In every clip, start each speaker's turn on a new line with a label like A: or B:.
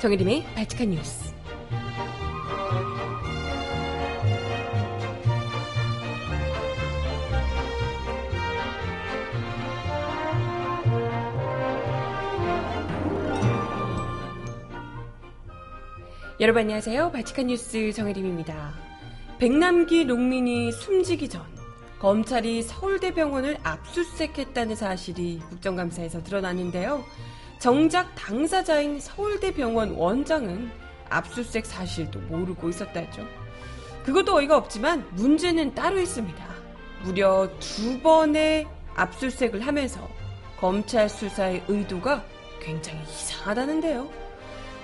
A: 정혜림의 발칙한 뉴스. 여러분 안녕하세요. 발칙한 뉴스 정혜림입니다. 백남기 농민이 숨지기 전 검찰이 서울대병원을 압수수색했다는 사실이 국정감사에서 드러났는데요. 정작 당사자인 서울대병원 원장은 압수수색 사실도 모르고 있었다죠. 그것도 어이가 없지만 문제는 따로 있습니다. 무려 두 번의 압수수색을 하면서 검찰 수사의 의도가 굉장히 이상하다는데요.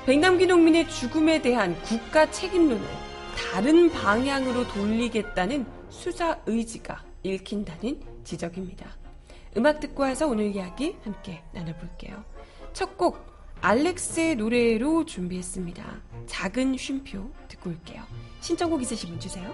A: 백남기 농민의 죽음에 대한 국가 책임론을 다른 방향으로 돌리겠다는 수사 의지가 읽힌다는 지적입니다. 음악 듣고 와서 오늘 이야기 함께 나눠볼게요. 첫 곡 알렉스의 노래로 준비했습니다. 작은 쉼표 듣고 올게요. 신청곡 있으신 분 주세요.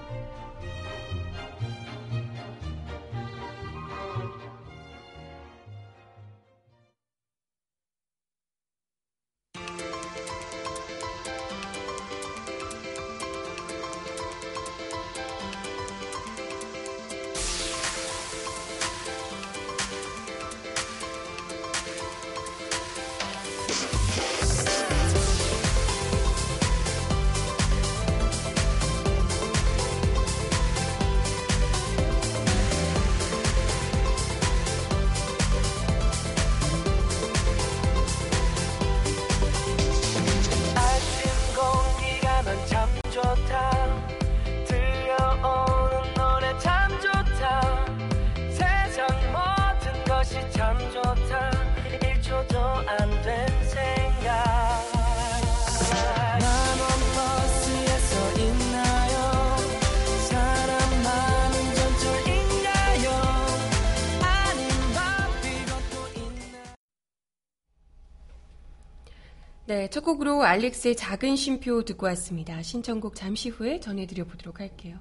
A: 첫 곡으로 알렉스의 작은 쉼표 듣고 왔습니다. 신청곡 잠시 후에 전해드려 보도록 할게요.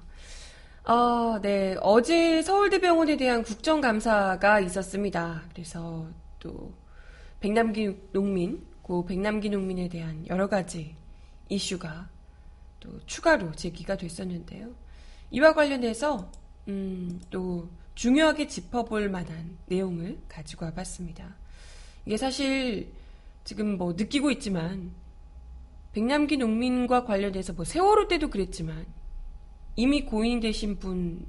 A: 어, 네, 어제 서울대병원에 대한 국정감사가 있었습니다. 그래서 또 백남기 농민, 고 백남기 농민에 대한 여러 가지 이슈가 또 추가로 제기가 됐었는데요. 이와 관련해서 음, 또 중요하게 짚어볼 만한 내용을 가지고 와봤습니다. 이게 사실 지금 뭐 느끼고 있지만 백남기 농민과 관련해서 뭐 세월호 때도 그랬지만 이미 고인이 되신 분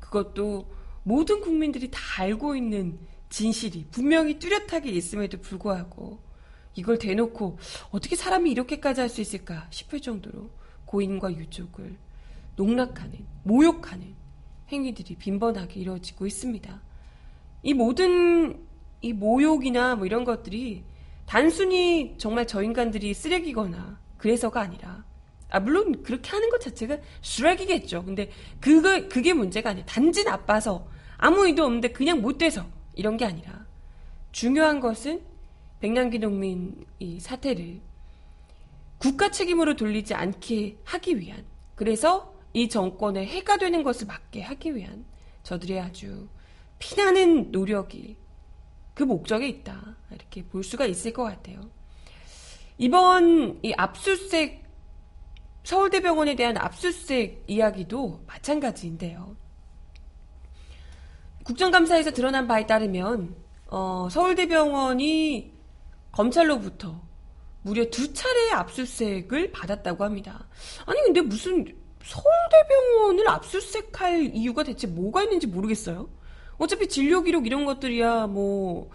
A: 그것도 모든 국민들이 다 알고 있는 진실이 분명히 뚜렷하게 있음에도 불구하고 이걸 대놓고 어떻게 사람이 이렇게까지 할 수 있을까 싶을 정도로 고인과 유족을 농락하는 모욕하는 행위들이 빈번하게 이루어지고 있습니다. 이 모든 이 모욕이나 뭐 이런 것들이 단순히 정말 저 인간들이 쓰레기거나 그래서가 아니라 아 물론 그렇게 하는 것 자체가 쓰레기겠죠. 근데 그거 그게 문제가 아니에요. 단지 나빠서 아무 의도 없는데 그냥 못 돼서 이런 게 아니라 중요한 것은 백남기 농민 이 사태를 국가 책임으로 돌리지 않게 하기 위한 그래서 이 정권에 해가 되는 것을 막게 하기 위한 저들의 아주 피나는 노력이 그 목적에 있다. 이렇게 볼 수가 있을 것 같아요. 이번 이 압수수색 서울대병원에 대한 압수수색 이야기도 마찬가지인데요. 국정감사에서 드러난 바에 따르면 어, 서울대병원이 검찰로부터 무려 두 차례의 압수수색을 받았다고 합니다. 아니 근데 무슨 서울대병원을 압수수색할 이유가 대체 뭐가 있는지 모르겠어요. 어차피 진료 기록 이런 것들이야 뭐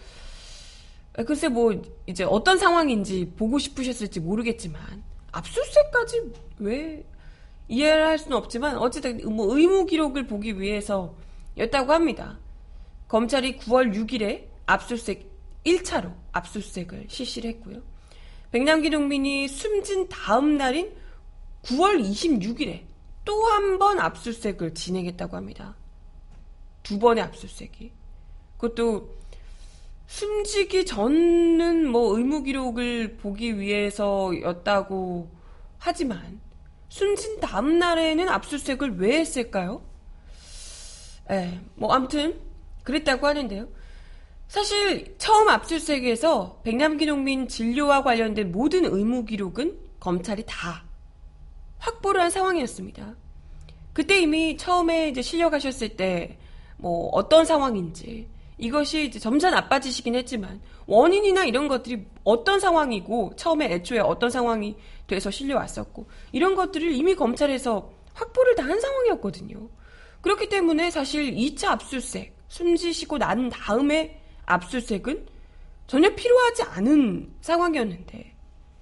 A: 글쎄 뭐 이제 어떤 상황인지 보고 싶으셨을지 모르겠지만 압수수색까지 왜 이해를 할 수는 없지만 어쨌든 뭐 의무 기록을 보기 위해서였다고 합니다. 검찰이 9월 6일에 압수수색 1차로 압수수색을 실시를 했고요. 백남기 농민이 숨진 다음 날인 9월 26일에 또 한 번 압수수색을 진행했다고 합니다. 두 번의 압수수색이. 그것도 숨지기 전은 뭐 의무 기록을 보기 위해서였다고 하지만 숨진 다음 날에는 압수수색을 왜 했을까요? 에, 뭐 아무튼 그랬다고 하는데요. 사실 처음 압수수색에서 백남기 농민 진료와 관련된 모든 의무 기록은 검찰이 다 확보를 한 상황이었습니다. 그때 이미 처음에 이제 실려가셨을 때 뭐 어떤 상황인지 이것이 이제 점차 나빠지시긴 했지만 원인이나 이런 것들이 어떤 상황이고 처음에 애초에 어떤 상황이 돼서 실려왔었고 이런 것들을 이미 검찰에서 확보를 다 한 상황이었거든요. 그렇기 때문에 사실 2차 압수수색 숨지시고 난 다음에 압수수색은 전혀 필요하지 않은 상황이었는데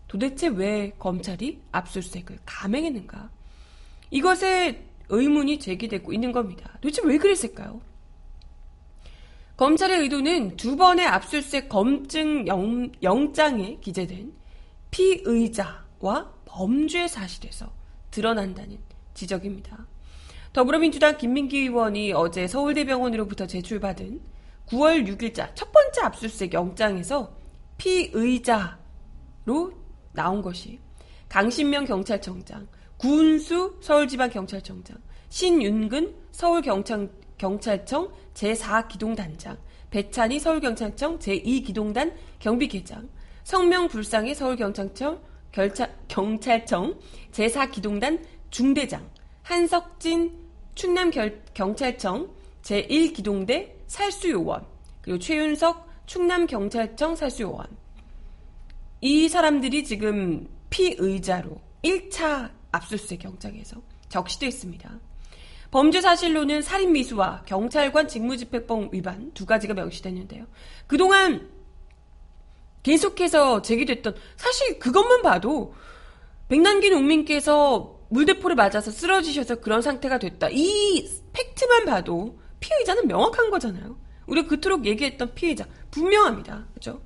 A: 도대체 왜 검찰이 압수수색을 감행했는가? 이것에 의문이 제기되고 있는 겁니다. 도대체 왜 그랬을까요? 검찰의 의도는 두 번의 압수수색 검증 영, 영장에 기재된 피의자와 범죄 사실에서 드러난다는 지적입니다. 더불어민주당 김민기 의원이 어제 서울대병원으로부터 제출받은 9월 6일자 첫 번째 압수수색 영장에서 피의자로 나온 것이 강신명 경찰청장, 구은수 서울지방경찰청장, 신윤근 서울경찰청 제4기동단장, 배찬희 서울경찰청 제2기동단 경비계장, 성명불상의 서울경찰청 결차, 경찰청 제4기동단 중대장, 한석진 충남경찰청 제1기동대 살수요원, 그리고 최윤석 충남경찰청 살수요원. 이 사람들이 지금 피의자로 1차 압수수색 영장에서 적시되어 있습니다. 범죄 사실로는 살인 미수와 경찰관 직무집행법 위반 두 가지가 명시됐는데요. 그동안 계속해서 제기됐던 사실 그것만 봐도 백남기 농민께서 물대포를 맞아서 쓰러지셔서 그런 상태가 됐다. 이 팩트만 봐도 피의자는 명확한 거잖아요. 우리가 그토록 얘기했던 피해자 분명합니다. 그렇죠?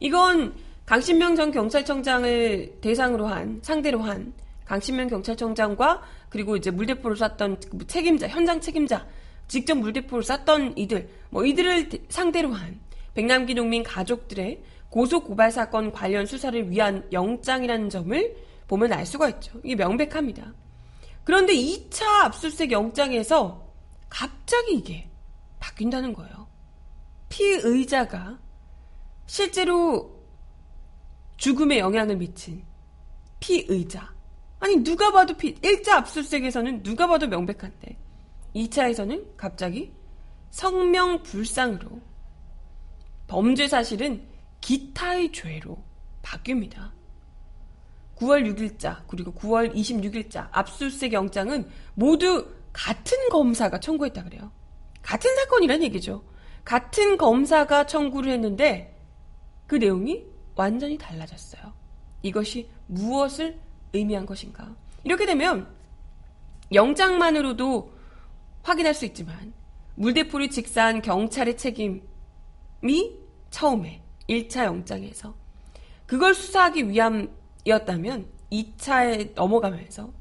A: 이건 강신명 전 경찰청장을 대상으로 한 상대로 한 강신명 경찰청장과 그리고 이제 물대포를 쐈던 그 책임자 현장 책임자 직접 물대포를 쐈던 이들 뭐 이들을 상대로 한 백남기 농민 가족들의 고소 고발 사건 관련 수사를 위한 영장이라는 점을 보면 알 수가 있죠. 이게 명백합니다. 그런데 2차 압수수색 영장에서 갑자기 이게 바뀐다는 거예요. 피의자가 실제로 죽음에 영향을 미친 피의자. 아니, 누가 봐도 피, 1차 압수수색에서는 누가 봐도 명백한데, 2차에서는 갑자기 성명불상으로 범죄 사실은 기타의 죄로 바뀝니다. 9월 6일자, 그리고 9월 26일자 압수수색 영장은 모두 같은 검사가 청구했다 그래요. 같은 사건이란 얘기죠. 같은 검사가 청구를 했는데 그 내용이 완전히 달라졌어요. 이것이 무엇을 의미한 것인가? 이렇게 되면 영장만으로도 확인할 수 있지만 물대포를 직사한 경찰의 책임이 처음에 1차 영장에서 그걸 수사하기 위함이었다면 2차에 넘어가면서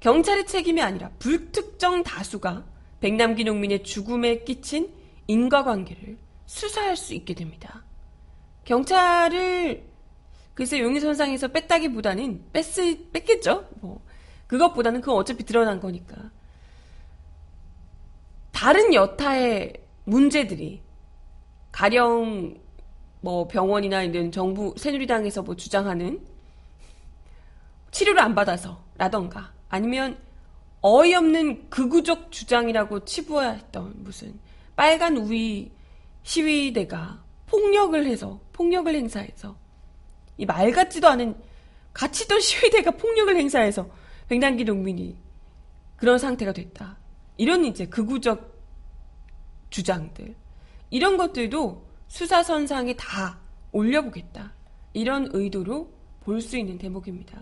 A: 경찰의 책임이 아니라 불특정 다수가 백남기 농민의 죽음에 끼친 인과관계를 수사할 수 있게 됩니다. 경찰을 글쎄 용의선상에서 뺐다기보다는 뺐을, 뺐겠죠? 뭐. 그것보다는 그건 어차피 드러난 거니까. 다른 여타의 문제들이 가령 뭐 병원이나 이런 정부 새누리당에서 뭐 주장하는 치료를 안 받아서 라던가 아니면 어이없는 극우적 주장이라고 치부했던 무슨 빨간 우위 시위대가 폭력을 해서 폭력을 행사해서 이 말 같지도 않은 같이 있던 시위대가 폭력을 행사해서 백남기 농민이 그런 상태가 됐다. 이런 이제 극우적 주장들 이런 것들도 수사선상에 다 올려보겠다. 이런 의도로 볼 수 있는 대목입니다.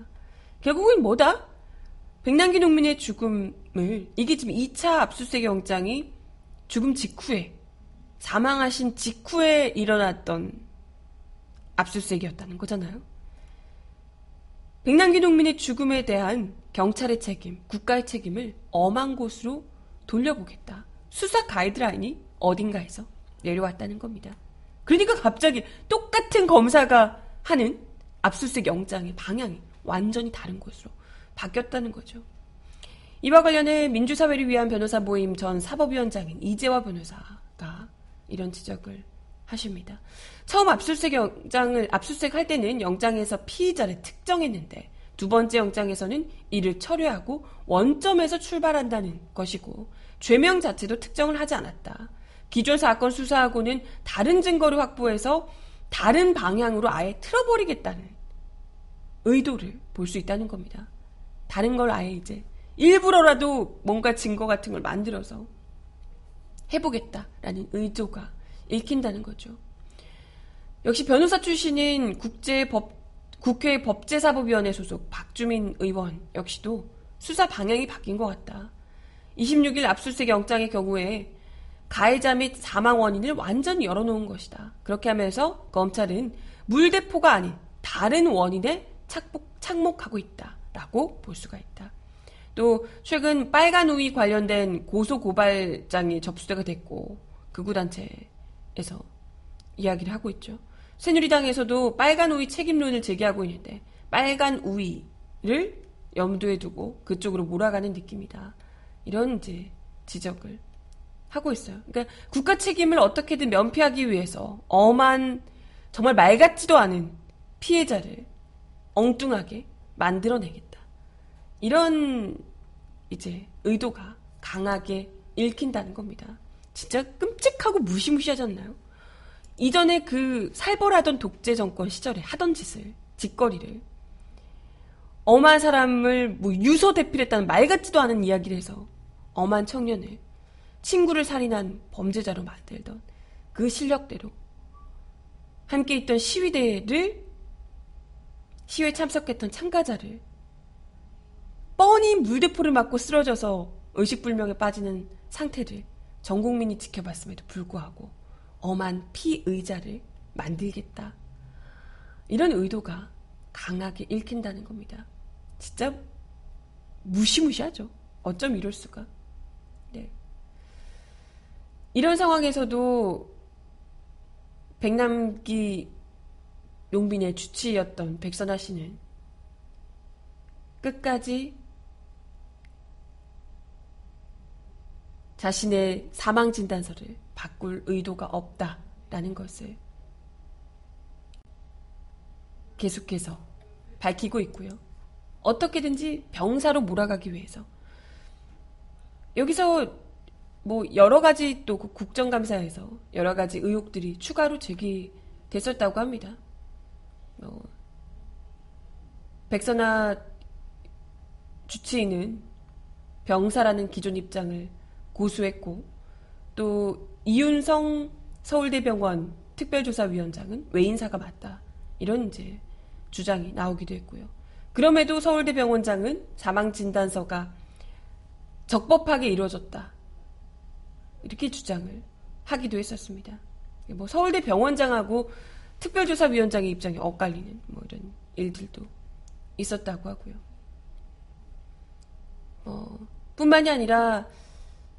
A: 결국은 뭐다? 백남기 농민의 죽음을 이게 지금 2차 압수수색 영장이 죽음 직후에 사망하신 직후에 일어났던 압수수색이었다는 거잖아요. 백남기 농민의 죽음에 대한 경찰의 책임, 국가의 책임을 엄한 곳으로 돌려보겠다. 수사 가이드라인이 어딘가에서 내려왔다는 겁니다. 그러니까 갑자기 똑같은 검사가 하는 압수수색 영장의 방향이 완전히 다른 곳으로 바뀌었다는 거죠. 이와 관련해 민주사회를 위한 변호사 모임 전 사법위원장인 이재화 변호사가 이런 지적을 하십니다. 처음 압수수색 영장을 압수수색 할 때는 영장에서 피의자를 특정했는데 두 번째 영장에서는 이를 철회하고 원점에서 출발한다는 것이고 죄명 자체도 특정을 하지 않았다. 기존 사건 수사하고는 다른 증거를 확보해서 다른 방향으로 아예 틀어버리겠다는 의도를 볼 수 있다는 겁니다. 다른 걸 아예 이제 일부러라도 뭔가 증거 같은 걸 만들어서 해보겠다라는 의도가 읽힌다는 거죠. 역시 변호사 출신인 국제법, 국회 법제사법위원회 소속 박주민 의원 역시도 수사 방향이 바뀐 것 같다. 26일 압수수색 영장의 경우에 가해자 및 사망 원인을 완전히 열어놓은 것이다. 그렇게 하면서 검찰은 물대포가 아닌 다른 원인에 착복, 착목하고 있다 라고 볼 수가 있다. 또 최근 빨간 우위 관련된 고소 고발장이 접수가 됐고 극우단체 에서 이야기를 하고 있죠. 새누리당에서도 빨간 우위 책임론을 제기하고 있는데 빨간 우위를 염두에 두고 그쪽으로 몰아가는 느낌이다. 이런 이제 지적을 하고 있어요. 그러니까 국가 책임을 어떻게든 면피하기 위해서 엄한 정말 말 같지도 않은 피해자를 엉뚱하게 만들어내겠다. 이런 이제 의도가 강하게 읽힌다는 겁니다. 진짜 끔찍하고 무시무시하잖나요? 이전에 그 살벌하던 독재 정권 시절에 하던 짓을, 짓거리를 엄한 사람을 뭐 유서 대필했다는 말 같지도 않은 이야기를 해서 엄한 청년을 친구를 살인한 범죄자로 만들던 그 실력대로 함께 있던 시위대를 시위에 참석했던 참가자를 뻔히 물대포를 맞고 쓰러져서 의식불명에 빠지는 상태를 전 국민이 지켜봤음에도 불구하고 엄한 피의자를 만들겠다. 이런 의도가 강하게 읽힌다는 겁니다. 진짜 무시무시하죠. 어쩜 이럴 수가. 네. 이런 상황에서도 백남기 용빈의 주치였던 백선아 씨는 끝까지 자신의 사망 진단서를 바꿀 의도가 없다라는 것을 계속해서 밝히고 있고요. 어떻게든지 병사로 몰아가기 위해서 여기서 뭐 여러 가지 또 그 국정감사에서 여러 가지 의혹들이 추가로 제기됐었다고 합니다. 뭐 백선아 주치의는 병사라는 기존 입장을 고수했고 또 이윤성 서울대병원 특별조사위원장은 외인사가 맞다. 이런 이제 주장이 나오기도 했고요. 그럼에도 서울대병원장은 사망진단서가 적법하게 이루어졌다. 이렇게 주장을 하기도 했었습니다. 뭐 서울대 병원장하고 특별조사위원장의 입장이 엇갈리는 뭐 이런 일들도 있었다고 하고요. 어, 뿐만이 아니라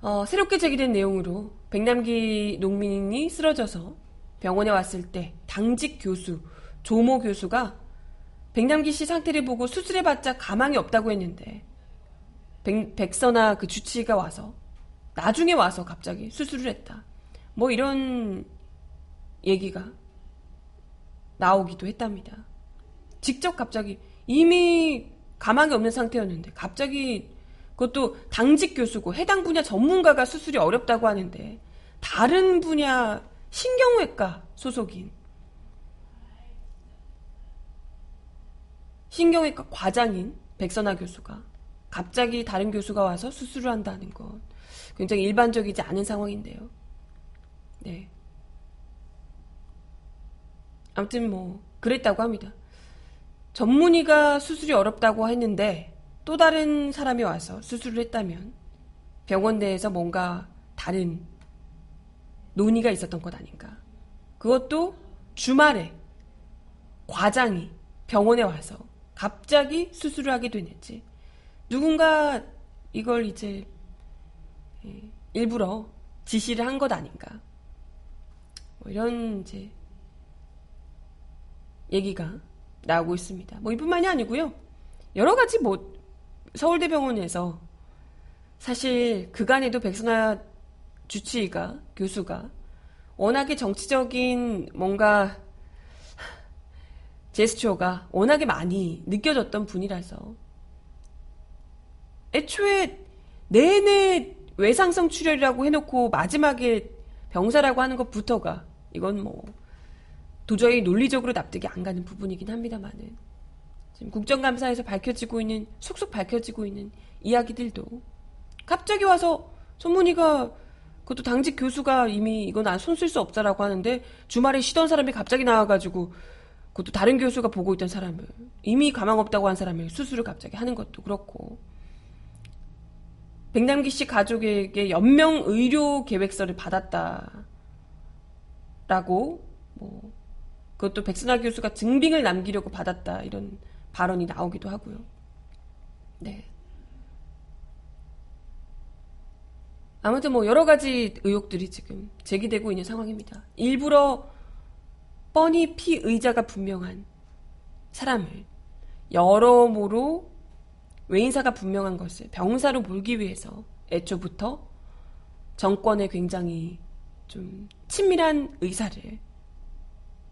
A: 어, 새롭게 제기된 내용으로 백남기 농민이 쓰러져서 병원에 왔을 때 당직 교수 조모 교수가 백남기 씨 상태를 보고 수술해봤자 가망이 없다고 했는데 백, 백선아 그 주치의가 와서 나중에 와서 갑자기 수술을 했다. 뭐 이런 얘기가 나오기도 했답니다. 직접 갑자기 이미 가망이 없는 상태였는데 갑자기 그것도 당직 교수고 해당 분야 전문가가 수술이 어렵다고 하는데 다른 분야 신경외과 소속인 신경외과 과장인 백선아 교수가 갑자기 다른 교수가 와서 수술을 한다는 건 굉장히 일반적이지 않은 상황인데요. 네. 아무튼 뭐 그랬다고 합니다. 전문의가 수술이 어렵다고 했는데 또 다른 사람이 와서 수술을 했다면 병원 내에서 뭔가 다른 논의가 있었던 것 아닌가. 그것도 주말에 과장이 병원에 와서 갑자기 수술을 하게 됐는지 누군가 이걸 이제 예, 일부러 지시를 한 것 아닌가. 뭐 이런 이제 얘기가 나오고 있습니다. 뭐 이뿐만이 아니고요. 여러 가지 뭐 서울대병원에서 사실 그간에도 백선아 주치의가 교수가 워낙에 정치적인 뭔가 제스처가 워낙에 많이 느껴졌던 분이라서 애초에 내내 외상성 출혈이라고 해놓고 마지막에 병사라고 하는 것부터가 이건 뭐 도저히 논리적으로 납득이 안 가는 부분이긴 합니다만은 국정감사에서 밝혀지고 있는 속속 밝혀지고 있는 이야기들도 갑자기 와서 손문희가 그것도 당직 교수가 이미 이건 손쓸 수 없다라고 하는데 주말에 쉬던 사람이 갑자기 나와가지고 그것도 다른 교수가 보고 있던 사람을 이미 가망 없다고 한 사람을 수술을 갑자기 하는 것도 그렇고. 백남기 씨 가족에게 연명 의료 계획서를 받았다라고 뭐 그것도 백선아 교수가 증빙을 남기려고 받았다 이런 발언이 나오기도 하고요. 네. 아무튼 뭐 여러 가지 의혹들이 지금 제기되고 있는 상황입니다. 일부러 뻔히 피의자가 분명한 사람을 여러모로 외인사가 분명한 것을 병사로 몰기 위해서 애초부터 정권에 굉장히 좀 친밀한 의사를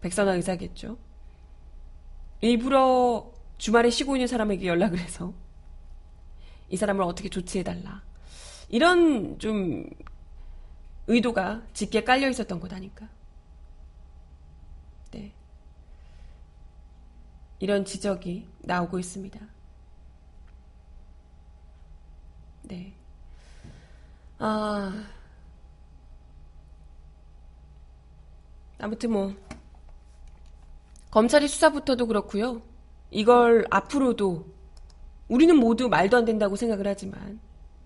A: 백선화 의사겠죠. 일부러 주말에 쉬고 있는 사람에게 연락을 해서 이 사람을 어떻게 조치해달라. 이런 좀 의도가 짙게 깔려 있었던 것 아닐까. 네. 이런 지적이 나오고 있습니다. 네. 아. 아무튼 뭐, 검찰의 수사부터도 그렇고요. 이걸 앞으로도 우리는 모두 말도 안 된다고 생각을 하지만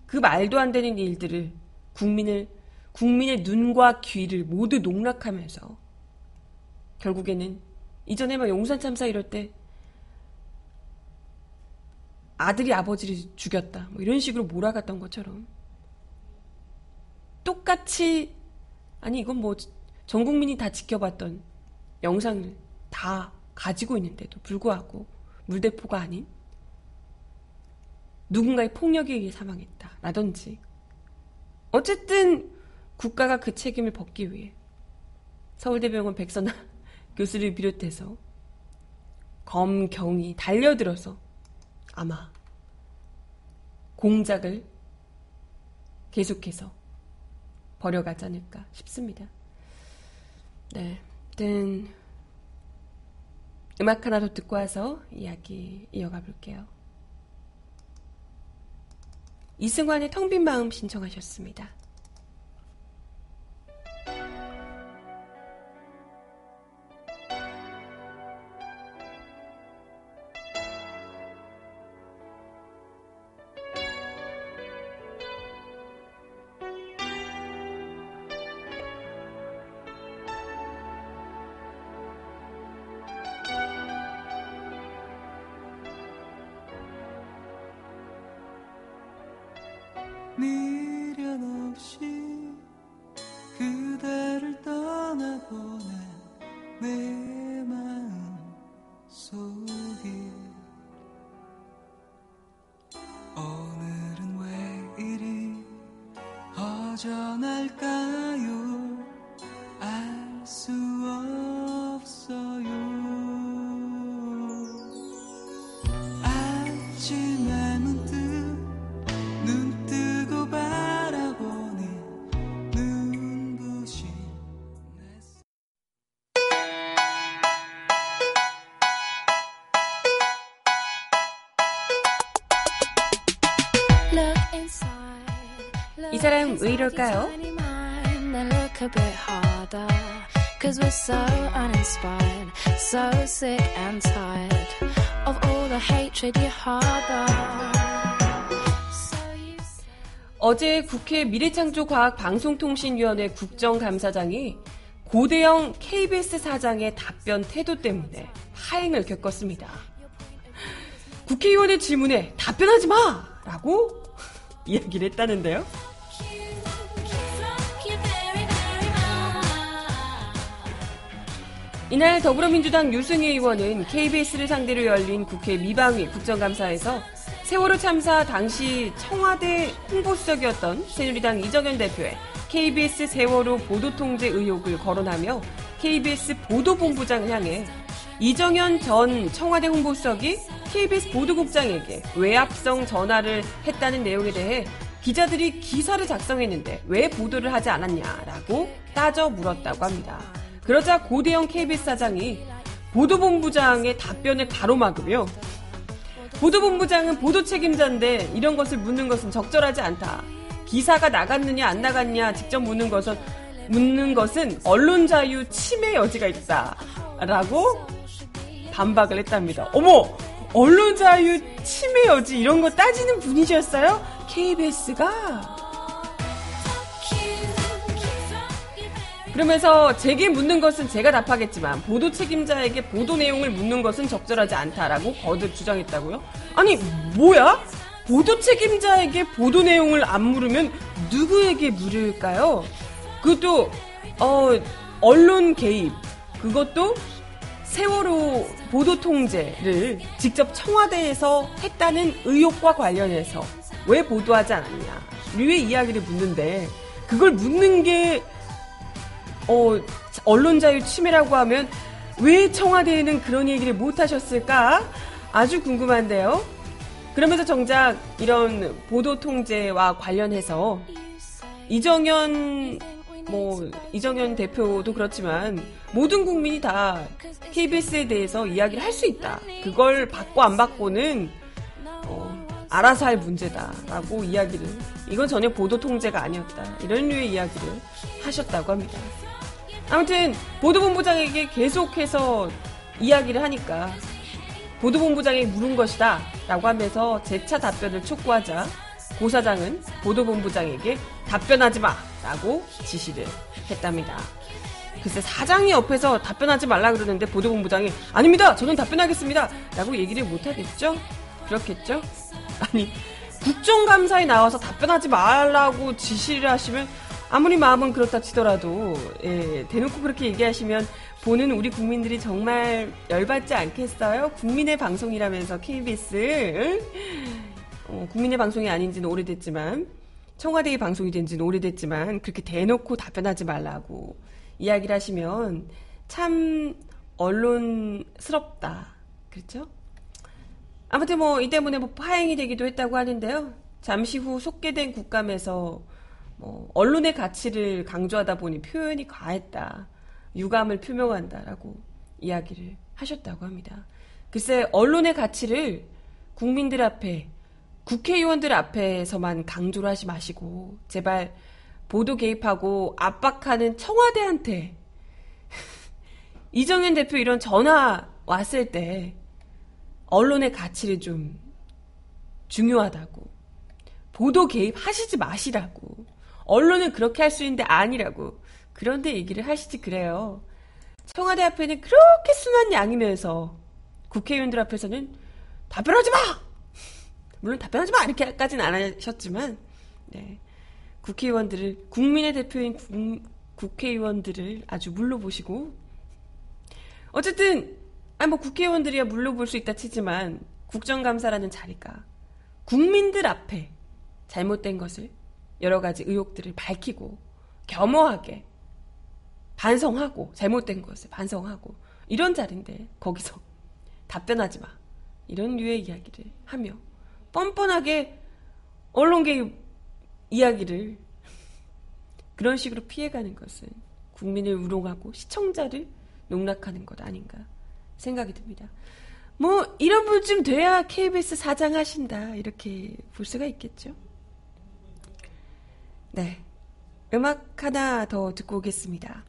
A: 그 말도 안 되는 일들을 국민을 국민의 눈과 귀를 모두 농락하면서 결국에는 이전에 막 용산 참사 이럴 때 아들이 아버지를 죽였다 뭐 이런 식으로 몰아갔던 것처럼 똑같이 아니 이건 뭐 전 국민이 다 지켜봤던 영상을 다 가지고 있는데도 불구하고 물대포가 아닌 누군가의 폭력에 의해 사망했다. 라든지. 어쨌든 국가가 그 책임을 벗기 위해 서울대병원 백선아 교수를 비롯해서 검, 경이 달려들어서 아마 공작을 계속해서 벌여가지 않을까 싶습니다. 네. 아무튼 음악 하나 더 듣고 와서 이야기 이어가 볼게요. 이승환의 텅 빈 마음 신청하셨습니다. 이 사람 왜 이럴까요? Cause we're so uninspired, so sick and tired 어제 국회 미래창조과학방송통신위원회 국정감사장이 고대영 KBS 사장의 답변 태도 때문에 파행을 겪었습니다. 국회의원의 질문에 답변하지 마! 라고 이야기를 했다는데요. 이날 더불어민주당 유승희 의원은 KBS를 상대로 열린 국회 미방위 국정감사에서 세월호 참사 당시 청와대 홍보수석이었던 새누리당 이정현 대표의 KBS 세월호 보도통제 의혹을 거론하며 KBS 보도본부장을 향해 이정현 전 청와대 홍보수석이 KBS 보도국장에게 외압성 전화를 했다는 내용에 대해 기자들이 기사를 작성했는데 왜 보도를 하지 않았냐라고 따져 물었다고 합니다. 그러자 고대영 KBS 사장이 보도본부장의 답변을 가로막으며 보도본부장은 보도 책임자인데 이런 것을 묻는 것은 적절하지 않다. 기사가 나갔느냐 안 나갔냐 직접 묻는 것은 묻는 것은 언론 자유 침해 여지가 있다. 라고 반박을 했답니다. 어머! 언론 자유 침해 여지 이런 거 따지는 분이셨어요? KBS가? 그러면서 제게 묻는 것은 제가 답하겠지만 보도 책임자에게 보도 내용을 묻는 것은 적절하지 않다라고 거듭 주장했다고요? 아니 뭐야? 보도 책임자에게 보도 내용을 안 물으면 누구에게 물을까요? 그것도 어 언론 개입 그것도 세월호 보도 통제를 직접 청와대에서 했다는 의혹과 관련해서 왜 보도하지 않았냐 류의 이야기를 묻는데 그걸 묻는 게 어, 언론 자유 침해라고 하면 왜 청와대에는 그런 얘기를 못 하셨을까? 아주 궁금한데요. 그러면서 정작 이런 보도 통제와 관련해서 이정현 뭐 이정현 대표도 그렇지만 모든 국민이 다 KBS에 대해서 이야기를 할 수 있다. 그걸 받고 안 받고는 어, 알아서 할 문제다라고 이야기를 이건 전혀 보도 통제가 아니었다. 이런 류의 이야기를 하셨다고 합니다. 아무튼 보도본부장에게 계속해서 이야기를 하니까 보도본부장이 물은 것이다 라고 하면서 재차 답변을 촉구하자 고 사장은 보도본부장에게 답변하지 마 라고 지시를 했답니다. 글쎄 사장이 옆에서 답변하지 말라 그러는데 보도본부장이 아닙니다 저는 답변하겠습니다 라고 얘기를 못하겠죠? 그렇겠죠? 아니 국정감사에 나와서 답변하지 말라고 지시를 하시면 아무리 마음은 그렇다 치더라도 예, 대놓고 그렇게 얘기하시면 보는 우리 국민들이 정말 열받지 않겠어요? 국민의 방송이라면서 KBS 어, 국민의 방송이 아닌지는 오래됐지만 청와대의 방송이 된 지는 오래됐지만 그렇게 대놓고 답변하지 말라고 이야기를 하시면 참 언론스럽다. 그렇죠? 아무튼 뭐 이 때문에 뭐 파행이 되기도 했다고 하는데요. 잠시 후 속개된 국감에서 뭐 언론의 가치를 강조하다 보니 표현이 과했다. 유감을 표명한다라고 이야기를 하셨다고 합니다. 글쎄 언론의 가치를 국민들 앞에 국회의원들 앞에서만 강조를 하지 마시고 제발 보도 개입하고 압박하는 청와대한테 이정현 대표 이런 전화 왔을 때 언론의 가치를 좀 중요하다고 보도 개입하시지 마시라고 언론은 그렇게 할 수 있는데 아니라고. 그런데 얘기를 하시지 그래요. 청와대 앞에는 그렇게 순한 양이면서 국회의원들 앞에서는 답변하지 마! 물론 답변하지 마! 이렇게까지는 안 하셨지만, 네. 국회의원들을, 국민의 대표인 국, 국회의원들을 아주 물러보시고, 어쨌든, 아니 뭐 국회의원들이야 물러볼 수 있다 치지만, 국정감사라는 자리가 국민들 앞에 잘못된 것을 여러 가지 의혹들을 밝히고 겸허하게 반성하고 잘못된 것을 반성하고 이런 자리인데 거기서 답변하지 마 이런 류의 이야기를 하며 뻔뻔하게 언론계 이야기를 그런 식으로 피해가는 것은 국민을 우롱하고 시청자를 농락하는 것 아닌가 생각이 듭니다. 뭐 이런 분쯤 돼야 KBS 사장 하신다 이렇게 볼 수가 있겠죠. 네. 음악 하나 더 듣고 오겠습니다.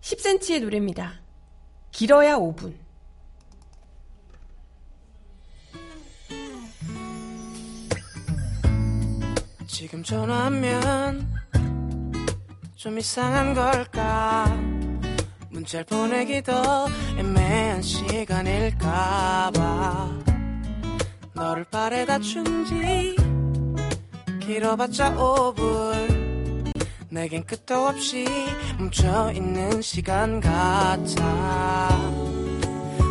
A: (10cm의) 노래입니다. 길어야 (5분) 지금 전화하면 좀 이상한 걸까 문자를 보내기도 애매한 시간일까봐 너를 바래다 준지. 길어봤자 5분
B: 내겐 끝도 없이 멈춰있는 시간 같아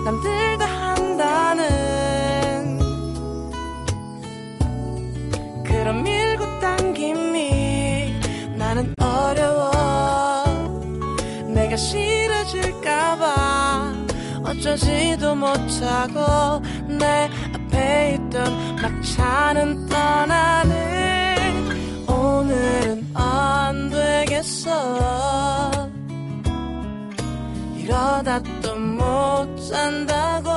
B: 남들 다 한다는 그런 밀고 당김이 나는 어려워. 내가 싫어질까봐 어쩌지도 못하고 내 막차는 떠나는 오늘은 안 되겠어 이러다 또못 산다고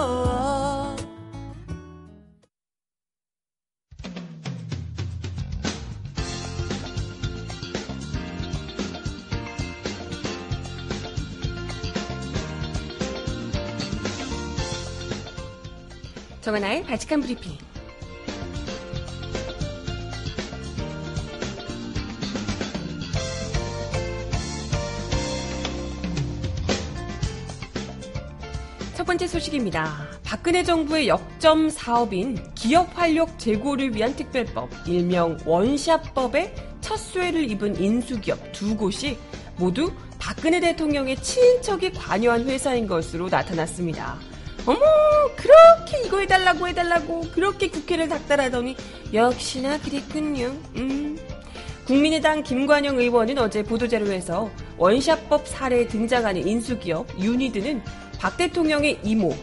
A: 정하나의 바칙한 브리핑. 번째 소식입니다. 박근혜 정부의 역점 사업인 기업 활력 제고를 위한 특별법, 일명 원샷법의 첫 수혜를 입은 인수기업 두 곳이 모두 박근혜 대통령의 친인척이 관여한 회사인 것으로 나타났습니다. 어머, 그렇게 이거 해달라고 해달라고 그렇게 국회를 닥달하더니 역시나 그랬군요. 음. 국민의당 김관영 의원은 어제 보도자료에서 원샷법 사례에 등장하는 인수기업 유니드는 박 대통령의 이모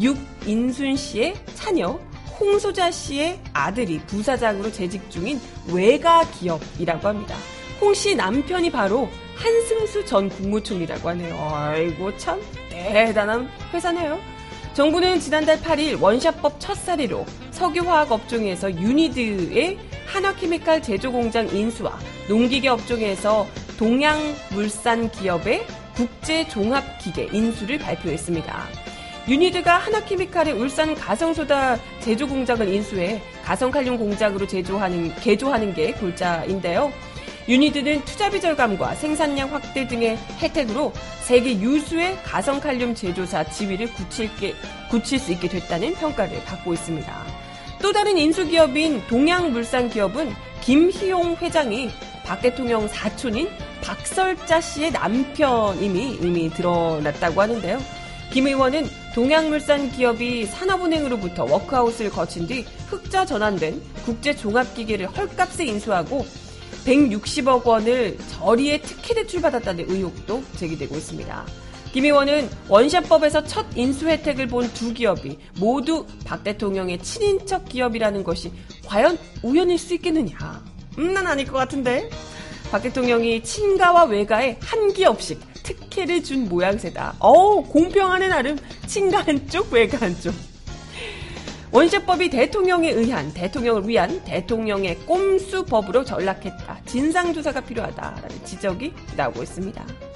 A: 육인순 씨의 차녀 홍소자 씨의 아들이 부사장으로 재직 중인 외가 기업이라고 합니다. 홍 씨 남편이 바로 한승수 전 국무총리라고 하네요. 아이고 참 대단한 회사네요. 정부는 지난달 8일 원샷법 첫 사례로 석유화학 업종에서 유니드의 한화케미칼 제조 공장 인수와 농기계 업종에서 동양물산 기업의 국제종합기계 인수를 발표했습니다. 유니드가 한화케미칼의 울산 가성소다 제조 공장을 인수해 가성칼륨 공장으로 제조하는, 개조하는 게 골자인데요. 유니드는 투자비 절감과 생산량 확대 등의 혜택으로 세계 유수의 가성칼륨 제조사 지위를 굳힐 게, 굳힐 수 있게 됐다는 평가를 받고 있습니다. 또 다른 인수기업인 동양물산기업은 김희용 회장이 박 대통령 사촌인 박설자 씨의 남편임이 이미 드러났다고 하는데요. 김 의원은 동양물산 기업이 산업은행으로부터 워크아웃을 거친 뒤 흑자 전환된 국제종합기계를 헐값에 인수하고 160억 원을 저리에 특혜 대출받았다는 의혹도 제기되고 있습니다. 김 의원은 원샷법에서 첫 인수 혜택을 본 두 기업이 모두 박 대통령의 친인척 기업이라는 것이 과연 우연일 수 있겠느냐? 음, 난 아닐 것 같은데. 박 대통령이 친가와 외가에 한 기업씩 특혜를 준 모양새다. 어우, 공평하네, 나름. 친가 한쪽, 외가 한쪽. 원샷법이 대통령에 의한, 대통령을 위한 대통령의 꼼수법으로 전락했다. 진상조사가 필요하다라는 지적이 나오고 있습니다.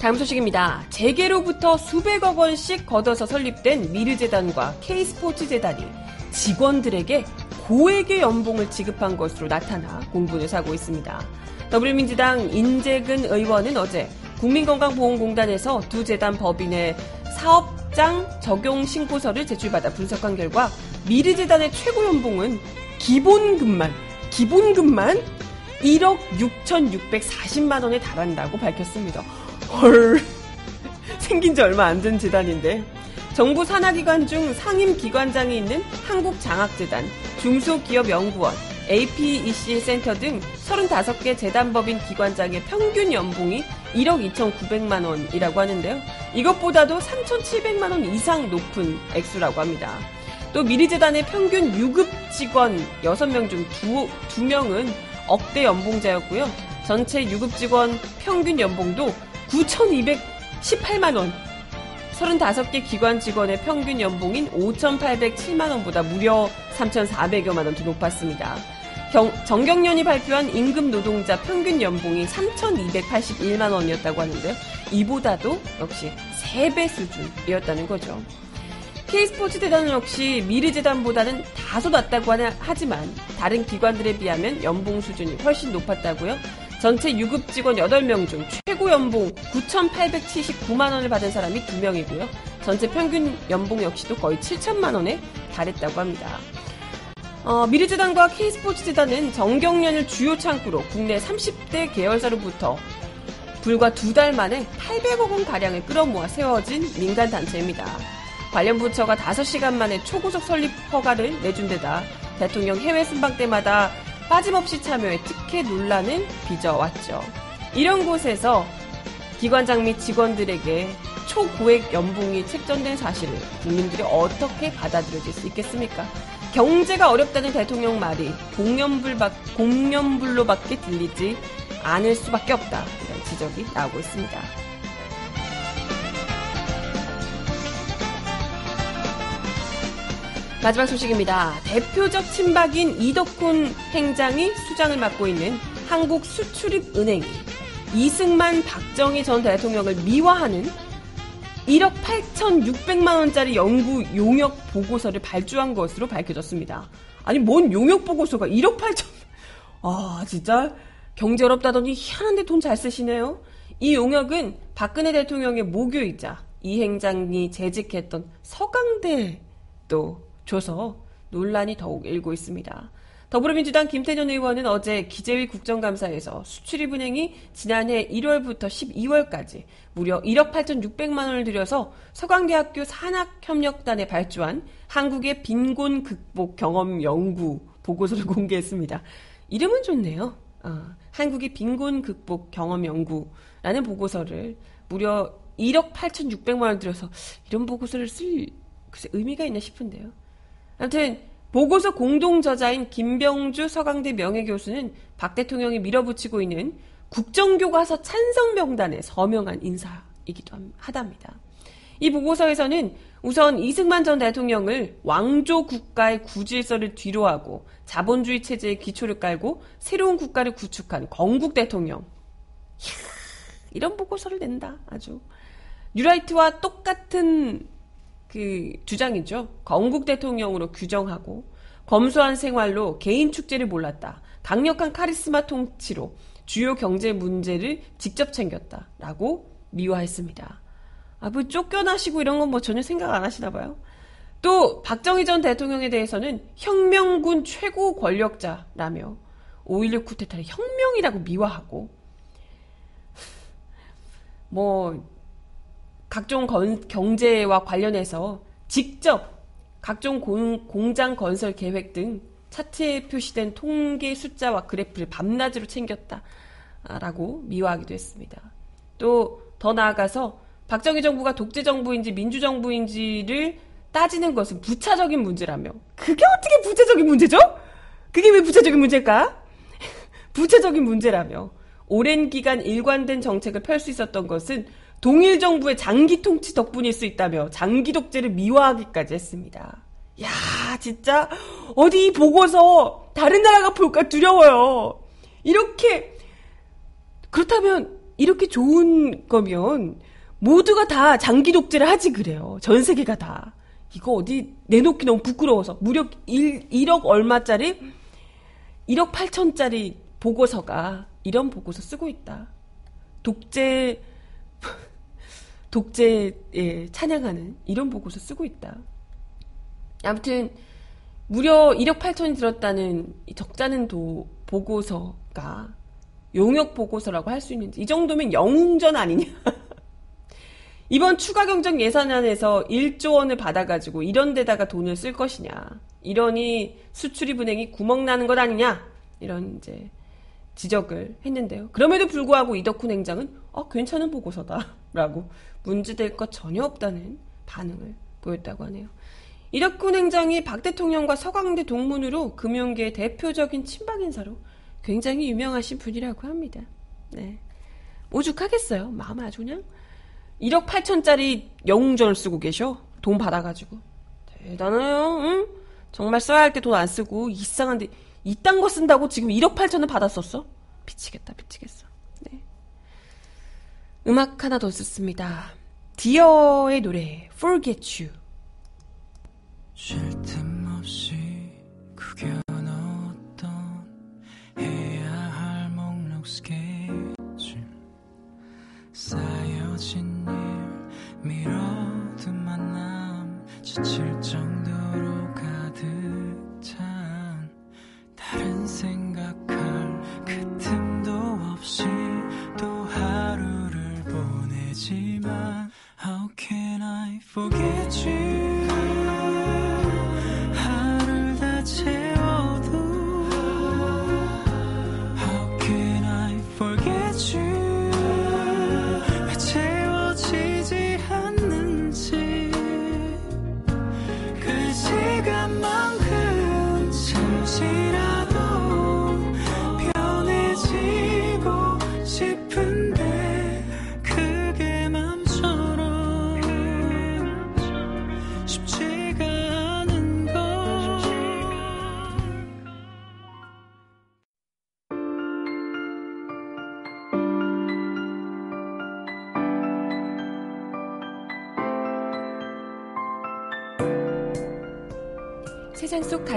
A: 다음 소식입니다. 재계로부터 수백억 원씩 걷어서 설립된 미르재단과 K스포츠재단이 직원들에게 고액의 연봉을 지급한 것으로 나타나 공분을 사고 있습니다. 더불어민주당 인재근 의원은 어제 국민건강보험공단에서 두 재단 법인의 사업장 적용 신고서를 제출받아 분석한 결과 미르재단의 최고 연봉은 기본급만 기본급만 1억 6,640만 원에 달한다고 밝혔습니다. 헐 생긴 지 얼마 안 된 재단인데 정부 산하기관 중 상임기관장이 있는 한국장학재단, 중소기업연구원, APEC 센터 등 35개 재단법인 기관장의 평균 연봉이 1억 2,900만 원이라고 하는데요. 이것보다도 3,700만 원 이상 높은 액수라고 합니다. 또 미리재단의 평균 유급 직원 6명 중 2, 2명은 억대 연봉자였고요. 전체 유급 직원 평균 연봉도 9,218만 원. 35개 기관 직원의 평균 연봉인 5,807만 원보다 무려 3,400여만 원 더 높았습니다. 경, 정경련이 발표한 임금 노동자 평균 연봉이 3,281만 원이었다고 하는데요. 이보다도 역시 3배 수준이었다는 거죠. K스포츠 재단은 역시 미르재단보다는 다소 낮다고 하지만 다른 기관들에 비하면 연봉 수준이 훨씬 높았다고요. 전체 유급 직원 8명 중 최고 연봉 9,879만 원을 받은 사람이 2명이고요. 전체 평균 연봉 역시도 거의 7천만 원에 달했다고 합니다. 어, 미르재단과 K스포츠재단은 정경련을 주요 창구로 국내 30대 계열사로부터 불과 두 달 만에 800억 원 가량을 끌어모아 세워진 민간 단체입니다. 관련 부처가 5시간 만에 초고속 설립 허가를 내준 데다 대통령 해외 순방 때마다 빠짐없이 참여해 특혜 논란은 빚어왔죠. 이런 곳에서 기관장 및 직원들에게 초고액 연봉이 책정된 사실을 국민들이 어떻게 받아들여질 수 있겠습니까? 경제가 어렵다는 대통령 말이 공연불, 밖에 들리지 않을 수밖에 없다. 이런 지적이 나오고 있습니다. 마지막 소식입니다. 대표적 친박인 이덕훈 행장이 수장을 맡고 있는 한국수출입은행이 이승만 박정희 전 대통령을 미화하는 1억 8,600만 원짜리 연구 용역 보고서를 발주한 것으로 밝혀졌습니다. 아니 뭔 용역 보고서가 1억 8천 아 진짜 경제 어렵다더니 희한한데 돈 잘 쓰시네요. 이 용역은 박근혜 대통령의 모교이자 이 행장이 재직했던 서강대도 줘서 논란이 더욱 일고 있습니다. 더불어민주당 김태년 의원은 어제 기재위 국정감사에서 수출입은행이 지난해 1월부터 12월까지 무려 1억 8,600만 원을 들여서 서강대학교 산학협력단에 발주한 한국의 빈곤 극복 경험 연구 보고서를 공개했습니다. 이름은 좋네요. 어, 한국의 빈곤 극복 경험 연구라는 보고서를 무려 1억 8,600만 원 들여서 이런 보고서를 쓸 글쎄 의미가 있나 싶은데요. 아무튼 보고서 공동 저자인 김병주 서강대 명예교수는 박 대통령이 밀어붙이고 있는 국정교과서 찬성 명단에 서명한 인사이기도 하답니다. 이 보고서에서는 우선 이승만 전 대통령을 왕조 국가의 구질서를 뒤로하고 자본주의 체제의 기초를 깔고 새로운 국가를 구축한 건국 대통령. 이야, 이런 보고서를 낸다. 아주. 뉴라이트와 똑같은 그 주장이죠. 건국 대통령으로 규정하고 검소한 생활로 개인 축제를 몰랐다. 강력한 카리스마 통치로 주요 경제 문제를 직접 챙겼다라고 미화했습니다. 아, 뭐 쫓겨나시고 이런 건 뭐 전혀 생각 안 하시나 봐요. 또 박정희 전 대통령에 대해서는 혁명군 최고 권력자라며 5.16 쿠데타를 혁명이라고 미화하고 뭐 각종 건, 경제와 관련해서 직접 각종 공, 공장 건설 계획 등 차트에 표시된 통계 숫자와 그래프를 밤낮으로 챙겼다라고 미화하기도 했습니다. 또 더 나아가서 박정희 정부가 독재 정부인지 민주 정부인지를 따지는 것은 부차적인 문제라며 그게 어떻게 부차적인 문제죠? 그게 왜 부차적인 문제일까? 부차적인 문제라며 오랜 기간 일관된 정책을 펼 수 있었던 것은 동일 정부의 장기 통치 덕분일 수 있다며 장기 독재를 미화하기까지 했습니다. 야, 진짜 어디 보고서 다른 나라가 볼까 두려워요. 이렇게 그렇다면 이렇게 좋은 거면 모두가 다 장기 독재를 하지 그래요. 전 세계가 다. 이거 어디 내놓기 너무 부끄러워서 무려 1, 1억 얼마짜리 1억 8천짜리 보고서가 이런 보고서 쓰고 있다. 독재 독재에 찬양하는 이런 보고서 쓰고 있다. 아무튼 무려 1억 8천이 들었다는 적자는 도 보고서가 용역 보고서라고 할 수 있는지 이 정도면 영웅전 아니냐? 이번 추가 경정 예산안에서 1조 원을 받아가지고 이런 데다가 돈을 쓸 것이냐? 이러니 수출입 은행이 구멍 나는 것 아니냐? 이런 이제 지적을 했는데요. 그럼에도 불구하고 이덕훈 행장은 어, 괜찮은 보고서다라고 문제될 것 전혀 없다는 반응을 보였다고 하네요. 이덕훈 행장이 박 대통령과 서강대 동문으로 금융계의 대표적인 친박 인사로 굉장히 유명하신 분이라고 합니다. 네. 오죽하겠어요. 마음 아주 그냥 1억 8천짜리 영웅전을 쓰고 계셔. 돈 받아가지고. 대단해요. 응? 정말 써야 할 때 돈 안 쓰고 이상한데 이딴 거 쓴다고 지금 1억 8천을 받았었어? 미치겠다, 미치겠어. 네. 음악 하나 더 듣습니다. 디어의 노래, Forget You. 쌓여진 일 미뤄둔 만남 지칠 정 속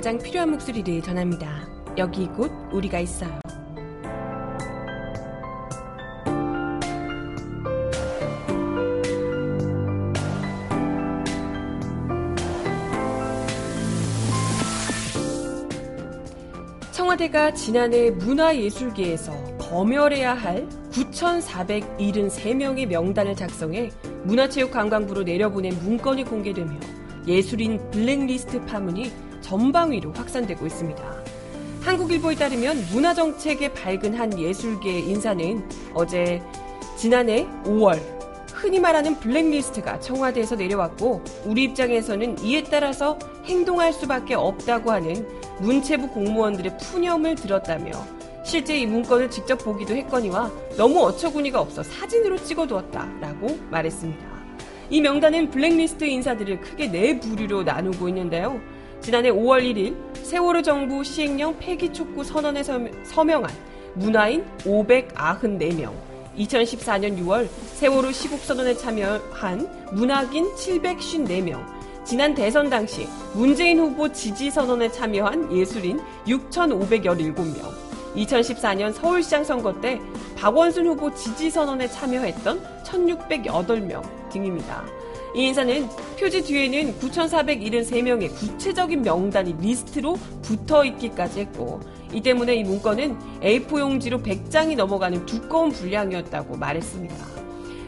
A: 가장 필요한 목소리를 전합니다. 여기 곧 우리가 있어요. 청와대가 지난해 문화예술계에서 검열해야 할 9,473명의 명단을 작성해 문화체육관광부로 내려보낸 문건이 공개되며 예술인 블랙리스트 파문이 전방위로 확산되고 있습니다. 한국일보에 따르면 문화정책에 밝은 한 예술계 인사는 어제 지난해 5월 흔히 말하는 블랙리스트가 청와대에서 내려왔고 우리 입장에서는 이에 따라서 행동할 수밖에 없다고 하는 문체부 공무원들의 푸념을 들었다며 실제 이 문건을 직접 보기도 했거니와 너무 어처구니가 없어 사진으로 찍어두었다라고 말했습니다. 이 명단은 블랙리스트 인사들을 크게 네 부류로 나누고 있는데요. 지난해 5월 1일 세월호 정부 시행령 폐기 촉구 선언에 서명한 문화인 594명, 2014년 6월 세월호 시국선언에 참여한 문학인 754명, 지난 대선 당시 문재인 후보 지지선언에 참여한 예술인 6,517명, 2014년 서울시장 선거 때 박원순 후보 지지선언에 참여했던 1,608명 등입니다. 이 인사는 표지 뒤에는 9,473명의 구체적인 명단이 리스트로 붙어 있기까지 했고, 이 때문에 이 문건은 A4 용지로 100장이 넘어가는 두꺼운 분량이었다고 말했습니다.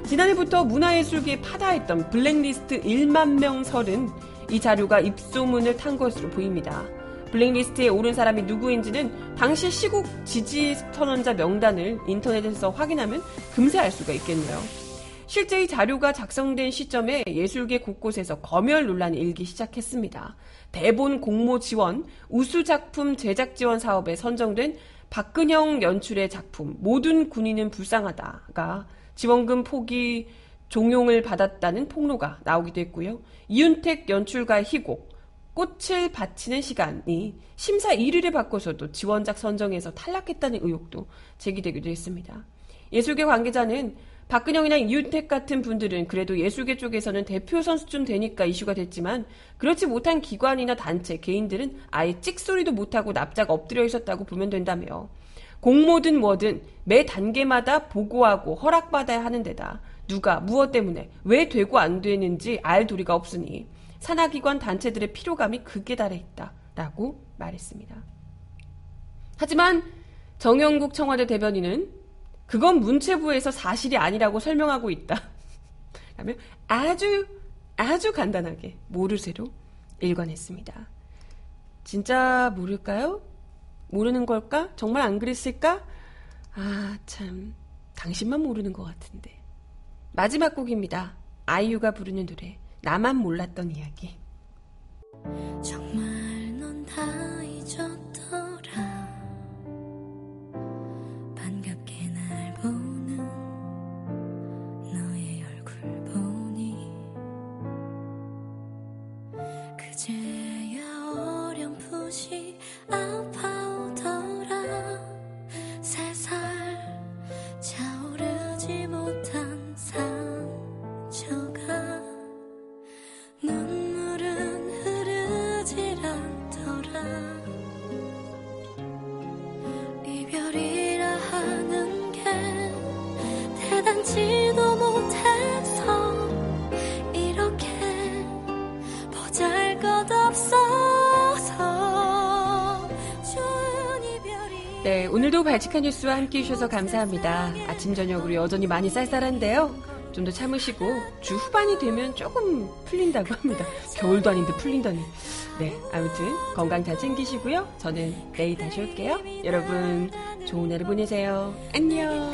A: 지난해부터 문화예술계에 파다했던 블랙리스트 1만 명 설은 이 자료가 입소문을 탄 것으로 보입니다. 블랙리스트에 오른 사람이 누구인지는 당시 시국 지지 선언자 명단을 인터넷에서 확인하면 금세 알 수가 있겠네요. 실제 이 자료가 작성된 시점에 예술계 곳곳에서 검열 논란이 일기 시작했습니다. 대본 공모 지원, 우수 작품 제작 지원 사업에 선정된 박근형 연출의 작품 모든 군인은 불쌍하다가 지원금 포기 종용을 받았다는 폭로가 나오기도 했고요. 이윤택 연출가의 희곡 꽃을 바치는 시간이 심사 1위를 바꿔서도 지원작 선정에서 탈락했다는 의혹도 제기되기도 했습니다. 예술계 관계자는 박근영이나 이윤택 같은 분들은 그래도 예술계 쪽에서는 대표 선수쯤 되니까 이슈가 됐지만 그렇지 못한 기관이나 단체, 개인들은 아예 찍소리도 못하고 납작 엎드려 있었다고 보면 된다며 공모든 뭐든 매 단계마다 보고하고 허락받아야 하는 데다 누가 무엇 때문에 왜 되고 안 되는지 알 도리가 없으니 산하기관 단체들의 피로감이 극에 달해 있다라고 말했습니다. 하지만 정영국 청와대 대변인은 그건 문체부에서 사실이 아니라고 설명하고 있다. 라며 아주 아주 간단하게 모르쇠로 일관했습니다. 진짜 모를까요? 모르는 걸까? 정말 안 그랬을까? 아, 참. 당신만 모르는 것 같은데. 마지막 곡입니다. 아이유가 부르는 노래. 나만 몰랐던 이야기. 정말 오늘도 발칙한 뉴스와 함께 해주셔서 감사합니다. 아침, 저녁으로 여전히 많이 쌀쌀한데요. 좀 더 참으시고 주 후반이 되면 조금 풀린다고 합니다. 겨울도 아닌데 풀린다니. 네, 아무튼 건강 잘 챙기시고요. 저는 내일 다시 올게요. 여러분 좋은 하루 보내세요. 안녕.